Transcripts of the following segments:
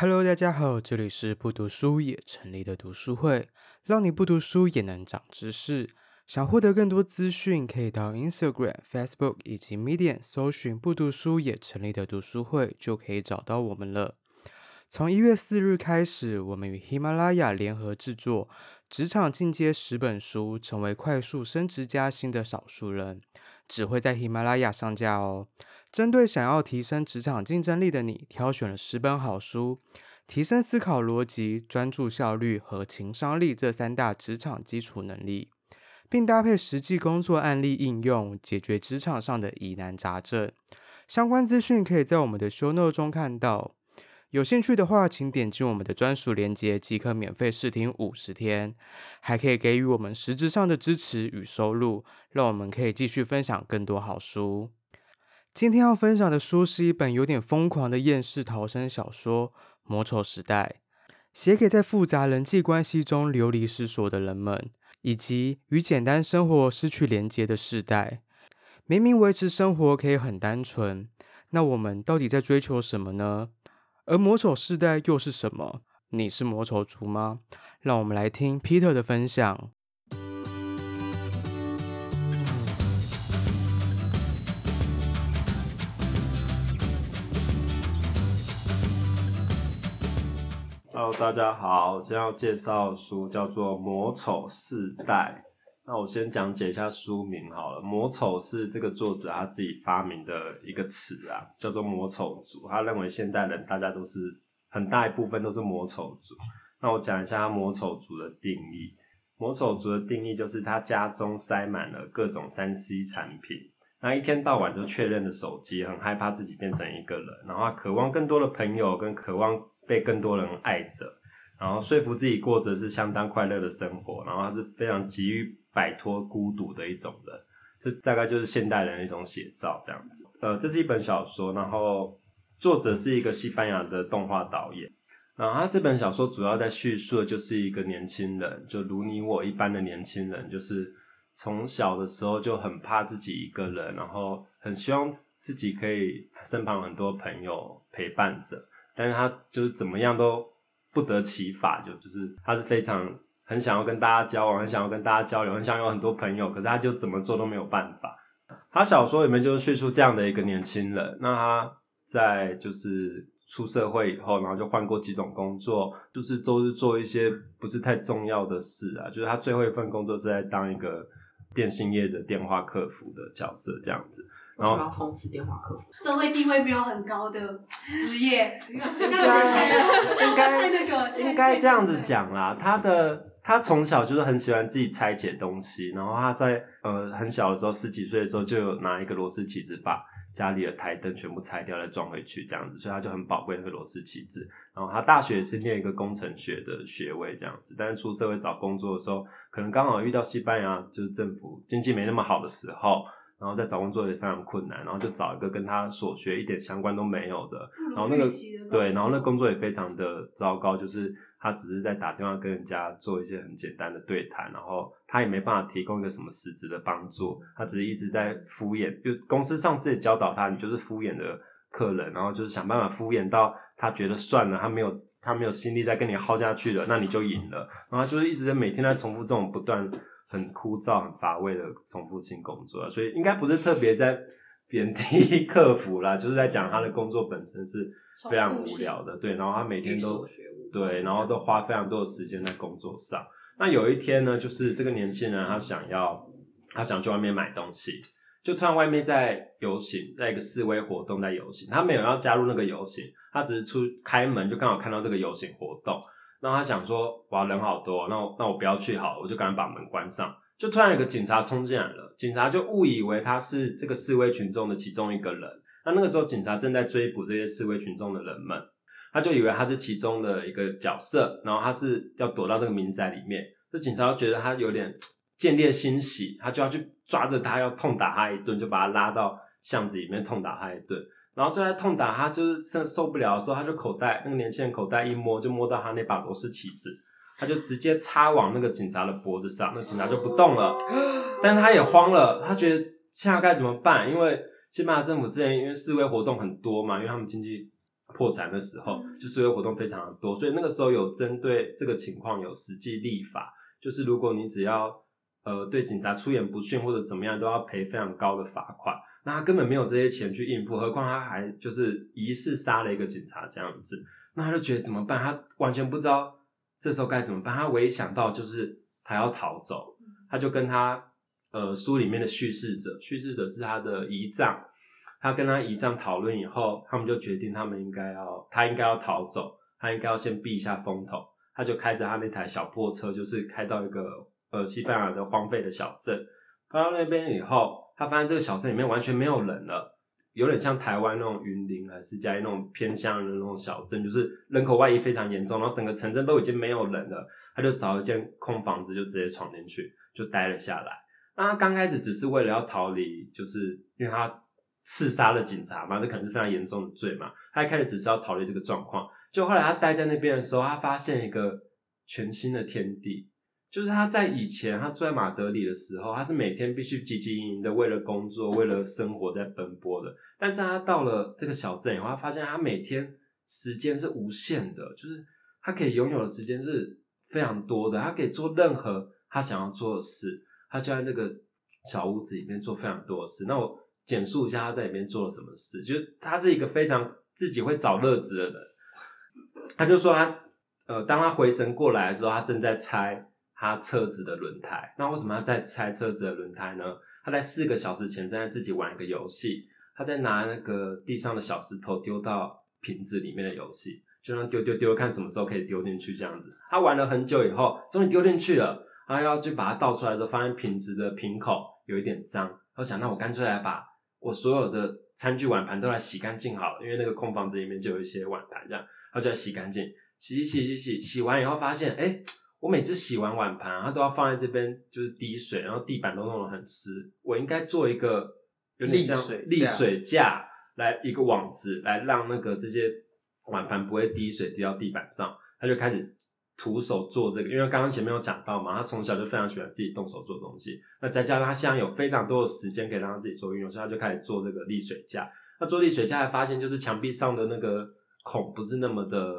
Hello，大家好，这里是不读书也成立的读书会，让你不读书也能长知识。想获得更多资讯，可以到 Instagram、Facebook 以及 Medium 搜寻“不读书也成立的读书会”，就可以找到我们了。从一月四日开始，我们与喜马拉雅联合制作《职场进阶十本书》，成为快速升职加薪的少数人，只会在喜马拉雅上架哦。针对想要提升职场竞争力的你，挑选了十本好书，提升思考逻辑、专注效率和情商力这三大职场基础能力，并搭配实际工作案例应用，解决职场上的疑难杂症。相关资讯可以在我们的 show note 中看到。有兴趣的话，请点击我们的专属链接即可免费试听五十天，还可以给予我们实质上的支持与收入，让我们可以继续分享更多好书。今天要分享的书是一本有点疯狂的厌世逃生小说《魔丑时代》，写给在复杂人际关系中流离失所的人们，以及与简单生活失去连接的世代。明明维持生活可以很单纯，那我们到底在追求什么呢？而魔丑世代又是什么？你是魔丑族吗？让我们来听 Peter 的分享。Hello，大家好，今天要介绍的书叫做《魔丑世代》。那我先讲解一下书名好了，魔丑是这个作者他自己发明的一个词啊，叫做魔丑族。他认为现代人大家都是很大一部分都是魔丑族。那我讲一下魔丑族的定义。魔丑族的定义就是他家中塞满了各种三 C 产品，那一天到晚就确认的手机，很害怕自己变成一个人，然后渴望更多的朋友，跟渴望被更多人爱着，然后说服自己过着是相当快乐的生活，然后他是非常急于。摆脱孤独的一种人，就大概就是现代人的一种写照这样子。呃，这是一本小说，然后作者是一个西班牙的动画导演。然后他这本小说主要在叙述的就是一个年轻人，就如你我一般的年轻人，就是从小的时候就很怕自己一个人，然后很希望自己可以身旁很多朋友陪伴着，但是他就是怎么样都不得其法，就就是他是非常。很想要跟大家交往，很想要跟大家交流，很想有很多朋友，可是他就怎么做都没有办法。他小说里面就是叙述这样的一个年轻人，那他在就是出社会以后，然后就换过几种工作，就是都是做一些不是太重要的事啊。就是他最后一份工作是在当一个电信业的电话客服的角色，这样子。然后要讽刺电话客服，社会地位没有很高的职业，应该应该应该这样子讲啦。他的他从小就是很喜欢自己拆解东西，然后他在呃很小的时候，十几岁的时候就有拿一个螺丝起子把家里的台灯全部拆掉再装回去这样子，所以他就很宝贵那个螺丝起子。然后他大学是念一个工程学的学位这样子，但是出社会找工作的时候，可能刚好遇到西班牙就是政府经济没那么好的时候。然后在找工作也非常困难，然后就找一个跟他所学一点相关都没有的，然后那个对，然后那工作也非常的糟糕，就是他只是在打电话跟人家做一些很简单的对谈，然后他也没办法提供一个什么实质的帮助，他只是一直在敷衍，就公司上司也教导他，你就是敷衍的客人，然后就是想办法敷衍到他觉得算了，他没有他没有心力再跟你耗下去了，那你就赢了，然后就是一直在每天在重复这种不断。很枯燥、很乏味的重复性工作，所以应该不是特别在贬低 客服啦，就是在讲他的工作本身是非常无聊的，对，然后他每天都对，然后都花非常多的时间在工作上。那有一天呢，就是这个年轻人他想要，他想去外面买东西，就突然外面在游行，在一个示威活动在游行，他没有要加入那个游行，他只是出开门就刚好看到这个游行活动。然后他想说，哇，人好多，那我那我不要去好了，我就赶紧把门关上。就突然有个警察冲进来了，警察就误以为他是这个示威群众的其中一个人。那那个时候警察正在追捕这些示威群众的人们，他就以为他是其中的一个角色，然后他是要躲到那个民宅里面。这警察就觉得他有点见猎心喜，他就要去抓着他，要痛打他一顿，就把他拉到巷子里面痛打他一顿。然后就在痛打他，就是受受不了的时候，他就口袋那个年轻人口袋一摸，就摸到他那把螺丝起子，他就直接插往那个警察的脖子上，那警察就不动了。但他也慌了，他觉得现在该怎么办？因为西班牙政府之前因为示威活动很多嘛，因为他们经济破产的时候，就示威活动非常的多，所以那个时候有针对这个情况有实际立法，就是如果你只要呃对警察出言不逊或者怎么样，都要赔非常高的罚款。那他根本没有这些钱去应付，何况他还就是疑似杀了一个警察这样子，那他就觉得怎么办？他完全不知道这时候该怎么办。他唯一想到就是他要逃走，他就跟他呃书里面的叙事者，叙事者是他的姨丈。他跟他姨丈讨论以后，他们就决定他们应该要，他应该要逃走，他应该要先避一下风头。他就开着他那台小破车，就是开到一个呃西班牙的荒废的小镇。开到那边以后，他发现这个小镇里面完全没有人了，有点像台湾那种云林还是嘉义那种偏乡的那种小镇，就是人口外移非常严重，然后整个城镇都已经没有人了。他就找一间空房子，就直接闯进去，就待了下来。那他刚开始只是为了要逃离，就是因为他。刺杀了警察嘛，这可能是非常严重的罪嘛。他一开始只是要逃离这个状况，就后来他待在那边的时候，他发现一个全新的天地，就是他在以前他住在马德里的时候，他是每天必须汲汲营营的为了工作、为了生活在奔波的。但是他到了这个小镇以后，他发现他每天时间是无限的，就是他可以拥有的时间是非常多的，他可以做任何他想要做的事。他就在那个小屋子里面做非常多的事。那我。简述一下他在里面做了什么事，就是他是一个非常自己会找乐子的人。他就说他，呃，当他回神过来的时候，他正在拆他车子的轮胎。那为什么要在拆车子的轮胎呢？他在四个小时前正在自己玩一个游戏，他在拿那个地上的小石头丢到瓶子里面的游戏，就让丢丢丢，看什么时候可以丢进去这样子。他玩了很久以后，终于丢进去了。然后要去把它倒出来的时候，发现瓶子的瓶口有一点脏。他想，那我干脆来把。我所有的餐具碗盘都来洗干净好了，因为那个空房子里面就有一些碗盘，这样，他就要洗干净，洗洗洗洗洗完以后发现，哎、我每次洗完碗盘，他都要放在这边，就是滴水，然后地板都弄得很湿。我应该做一个有点像沥水架，来一个网子，来让那个这些碗盘不会滴水滴到地板上。他就开始。徒手做这个，因为刚刚前面有讲到嘛，他从小就非常喜欢自己动手做东西。那再加上他现在有非常多的时间可以让他自己做运动，所以他就开始做这个沥水架。那做沥水架，还发现就是墙壁上的那个孔不是那么的，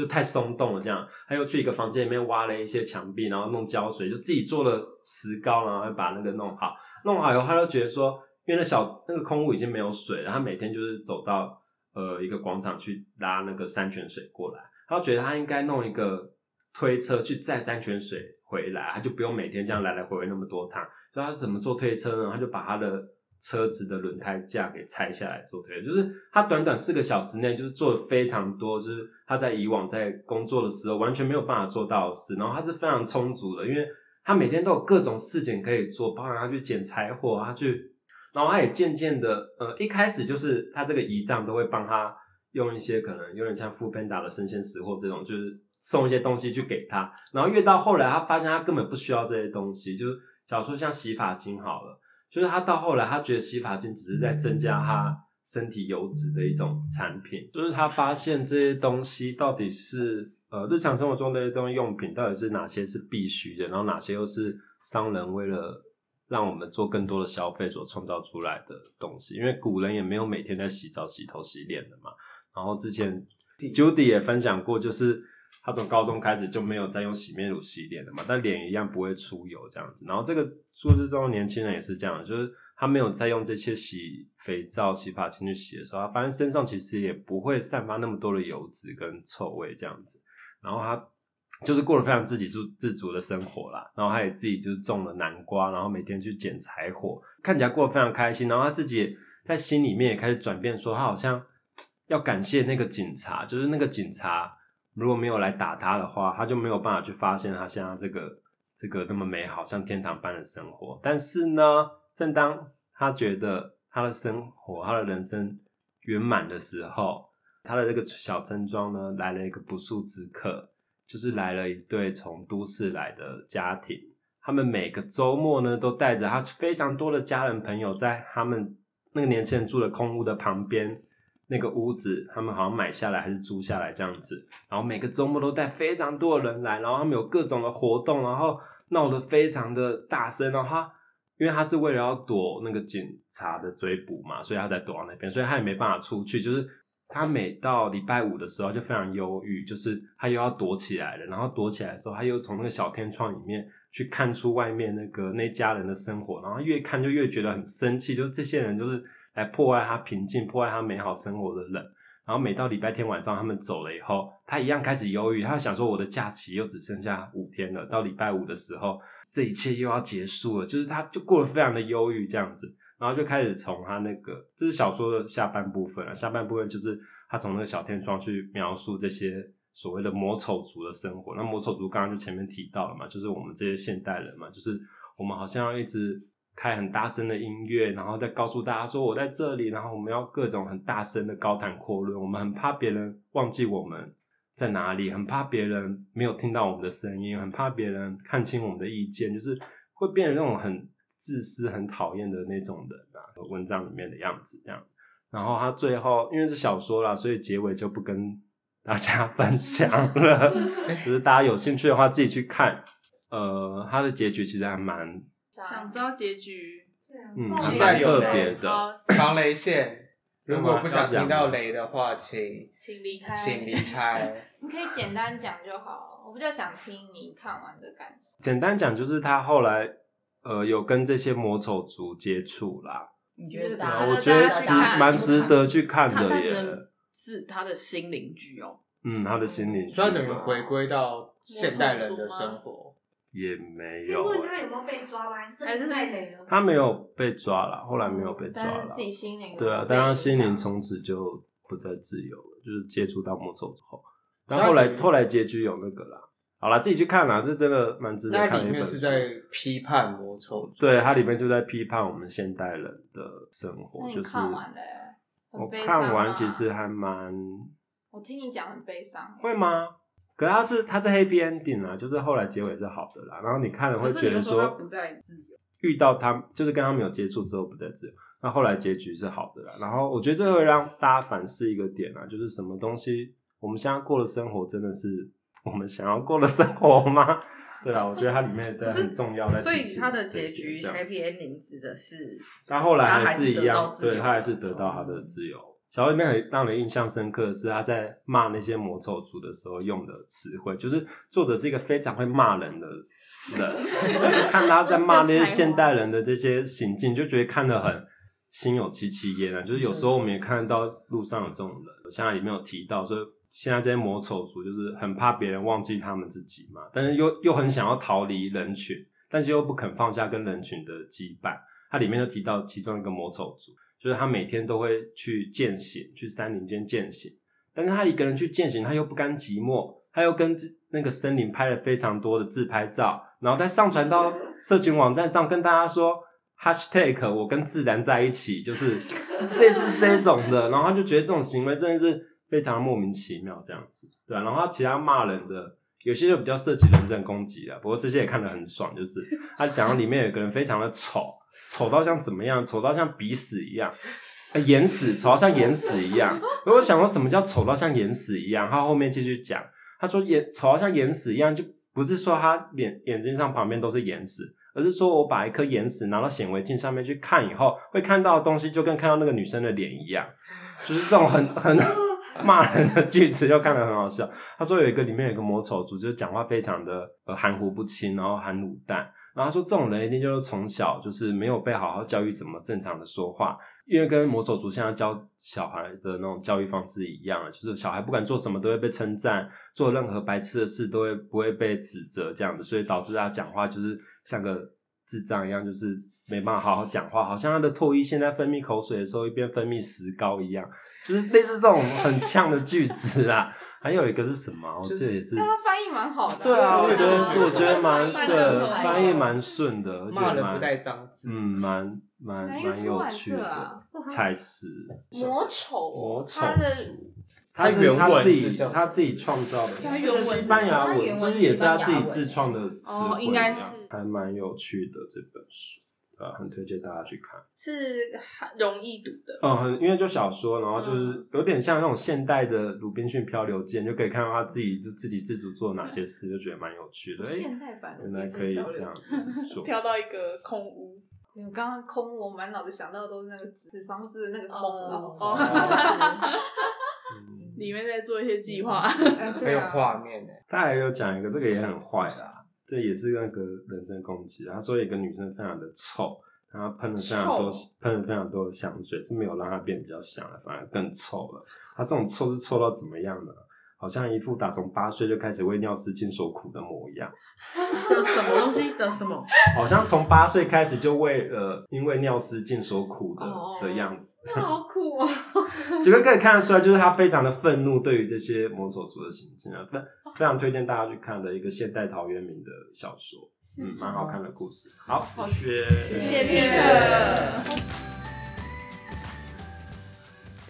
就太松动了。这样，他又去一个房间里面挖了一些墙壁，然后弄胶水，就自己做了石膏，然后把那个弄好。弄好以后，他就觉得说，因为那小那个空屋已经没有水了，他每天就是走到呃一个广场去拉那个山泉水过来，他就觉得他应该弄一个。推车去载山泉水回来，他就不用每天这样来来回回那么多趟。所以他是怎么做推车呢？他就把他的车子的轮胎架给拆下来做推，就是他短短四个小时内就是做了非常多，就是他在以往在工作的时候完全没有办法做到的事。然后他是非常充足的，因为他每天都有各种事情可以做，包括他去捡柴火，他去，然后他也渐渐的，呃，一开始就是他这个姨丈都会帮他用一些可能有点像 foodpanda 的生鲜食货这种，就是。送一些东西去给他，然后越到后来，他发现他根本不需要这些东西。就是假如说像洗发精好了，就是他到后来，他觉得洗发精只是在增加他身体油脂的一种产品。就是他发现这些东西到底是呃日常生活中的一些东西用品，到底是哪些是必须的，然后哪些又是商人为了让我们做更多的消费所创造出来的东西。因为古人也没有每天在洗澡、洗头、洗脸的嘛。然后之前 Judy 也分享过，就是。他从高中开始就没有再用洗面乳洗脸了嘛，但脸一样不会出油这样子。然后这个数字中的年轻人也是这样，就是他没有再用这些洗肥皂、洗发精去洗的时候，他发现身上其实也不会散发那么多的油脂跟臭味这样子。然后他就是过得非常自给自自足的生活啦。然后他也自己就是种了南瓜，然后每天去捡柴火，看起来过得非常开心。然后他自己在心里面也开始转变，说他好像要感谢那个警察，就是那个警察。如果没有来打他的话，他就没有办法去发现他现在这个这个那么美好，像天堂般的生活。但是呢，正当他觉得他的生活、他的人生圆满的时候，他的这个小村庄呢，来了一个不速之客，就是来了一对从都市来的家庭。他们每个周末呢，都带着他非常多的家人朋友，在他们那个年轻人住的空屋的旁边。那个屋子，他们好像买下来还是租下来这样子，然后每个周末都带非常多的人来，然后他们有各种的活动，然后闹得非常的大声，然后他因为他是为了要躲那个警察的追捕嘛，所以他才躲到那边，所以他也没办法出去，就是他每到礼拜五的时候就非常忧郁，就是他又要躲起来了，然后躲起来的时候，他又从那个小天窗里面去看出外面那个那家人的生活，然后越看就越觉得很生气，就是这些人就是来破坏他平静、破坏他美好生活的人。然后每到礼拜天晚上他们走了以后，他一样开始忧郁，他想说我的假期又只剩下五天了，到礼拜五的时候，这一切又要结束了，就是他就过得非常的忧郁这样子。然后就开始从他那个，这是小说的下半部分了。下半部分就是他从那个小天窗去描述这些所谓的魔丑族的生活。那魔丑族刚刚就前面提到了嘛，就是我们这些现代人嘛，就是我们好像一直开很大声的音乐，然后再告诉大家说我在这里，然后我们要各种很大声的高谈阔论。我们很怕别人忘记我们在哪里，很怕别人没有听到我们的声音，很怕别人看清我们的意见，就是会变成那种很。自私、很讨厌的那种人啊，文章里面的样子这样。然后他最后因为是小说啦，所以结尾就不跟大家分享了。就是大家有兴趣的话，自己去看。呃，他的结局其实还蛮想知道结局，嗯，还蛮特别的。防雷线，如果不想听到雷的话，请请离开，请离开。你可以简单讲就好，我比较想听你看完的感受。简单讲就是他后来。呃，有跟这些魔丑族接触啦，你觉得？我觉得值蛮值得去看的耶。是他的心灵剧哦，嗯，他的心灵剧，所以他等于回归到现代人的生活，也没有。问他有没有被抓吗？还是太累了？他没有被抓了，后来没有被抓了。自己心灵对啊，但他心灵从此就不再自由了，就是接触到魔咒之后，但后来后来结局有那个啦。好啦，自己去看啦，这真的蛮值得看的一是在批判魔咒，对，它里面就在批判我们现代人的生活。就是看完了？我看完其实还蛮……我听你讲很悲伤，会吗？可是他是他是 happy ending 啊，就是后来结尾是好的啦。然后你看了会觉得说，不再自由，遇到他就是跟他们有接触之后不再自由。那后来结局是好的啦。然后我觉得这会让大家反思一个点啊，就是什么东西我们现在过的生活真的是。我们想要过的生活吗？对啊，我觉得它里面的很重要的。所以它的结局 happy ending 指的是，他后来还是一样，对，他还是得到他的自由。小说里面很让人印象深刻的是，他在骂那些魔丑族的时候用的词汇，就是作者是一个非常会骂人的人，看他在骂那些现代人的这些行径，就觉得看得很心有戚戚焉啊。就是有时候我们也看到路上有这种人，像里面有提到说。现在这些魔丑族就是很怕别人忘记他们自己嘛，但是又又很想要逃离人群，但是又不肯放下跟人群的羁绊。它里面就提到其中一个魔丑族，就是他每天都会去践行，去山林间践行，但是他一个人去践行，他又不甘寂寞，他又跟那个森林拍了非常多的自拍照，然后再上传到社群网站上跟大家说 #hashtag 我跟自然在一起，就是 类似这种的，然后他就觉得这种行为真的是。非常莫名其妙这样子，对啊，然后他其他骂人的，有些就比较涉及人身攻击了。不过这些也看得很爽，就是他讲到里面有个人非常的丑，丑到像怎么样？丑到像鼻屎一样，眼屎，丑到像眼屎一样。如果想说什么叫丑到像眼屎一样，他后面继续讲，他说眼丑到像眼屎一样，就不是说他脸眼睛上旁边都是眼屎，而是说我把一颗眼屎拿到显微镜上面去看以后，会看到的东西就跟看到那个女生的脸一样，就是这种很很。骂人的句子又看得很好笑。他说有一个里面有一个魔丑族，就是讲话非常的呃含糊不清，然后含卤蛋。然后他说这种人一定就是从小就是没有被好好教育怎么正常的说话，因为跟魔丑族现在教小孩的那种教育方式一样，就是小孩不管做什么都会被称赞，做任何白痴的事都会不会被指责这样子，所以导致他讲话就是像个智障一样，就是没办法好好讲话，好像他的唾液现在分泌口水的时候一边分泌石膏一样。就是类似这种很呛的句子啊，还有一个是什么？我记得也是。但他翻译蛮好的。对啊，我觉得我觉得蛮对，翻译蛮顺的，而且蛮不带脏字，嗯，蛮蛮蛮有趣的。才是魔丑，魔丑族，他是他自己他自己创造的，西班牙文，就是也是他自己自创的词汇，应该是还蛮有趣的这本书。呃，很推荐大家去看，是很容易读的。嗯，很，因为就小说，然后就是有点像那种现代的《鲁滨逊漂流记》，就可以看到他自己就自给自主做哪些事，就觉得蛮有趣的。现代版的，原来可以这样子做，飘到一个空屋。我刚刚空屋，我满脑子想到的都是那个纸房子的那个空屋。里面在做一些计划，很有画面呢。他还有讲一个，这个也很坏啦，这也是那个人身攻击。他说一个女生非常的臭，然后喷了非常多，喷了非常多的香水，这没有让她变比较香了，反而更臭了。他这种臭是臭到怎么样呢？好像一副打从八岁就开始为尿失禁所苦的模样。的什么东西的什么？好像从八岁开始就为呃因为尿失禁所苦的、哦、的样子。好苦啊！就可以看得出来，就是他非常的愤怒，对于这些魔手族的行径啊，非非常推荐大家去看的一个现代陶渊明的小说，嗯，蛮好看的故事。好，谢谢，谢谢。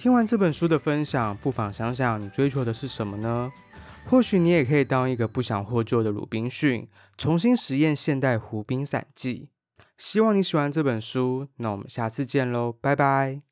听完这本书的分享，不妨想想你追求的是什么呢？或许你也可以当一个不想获救的鲁滨逊，重新实验现代湖滨散记。希望你喜欢这本书，那我们下次见喽，拜拜。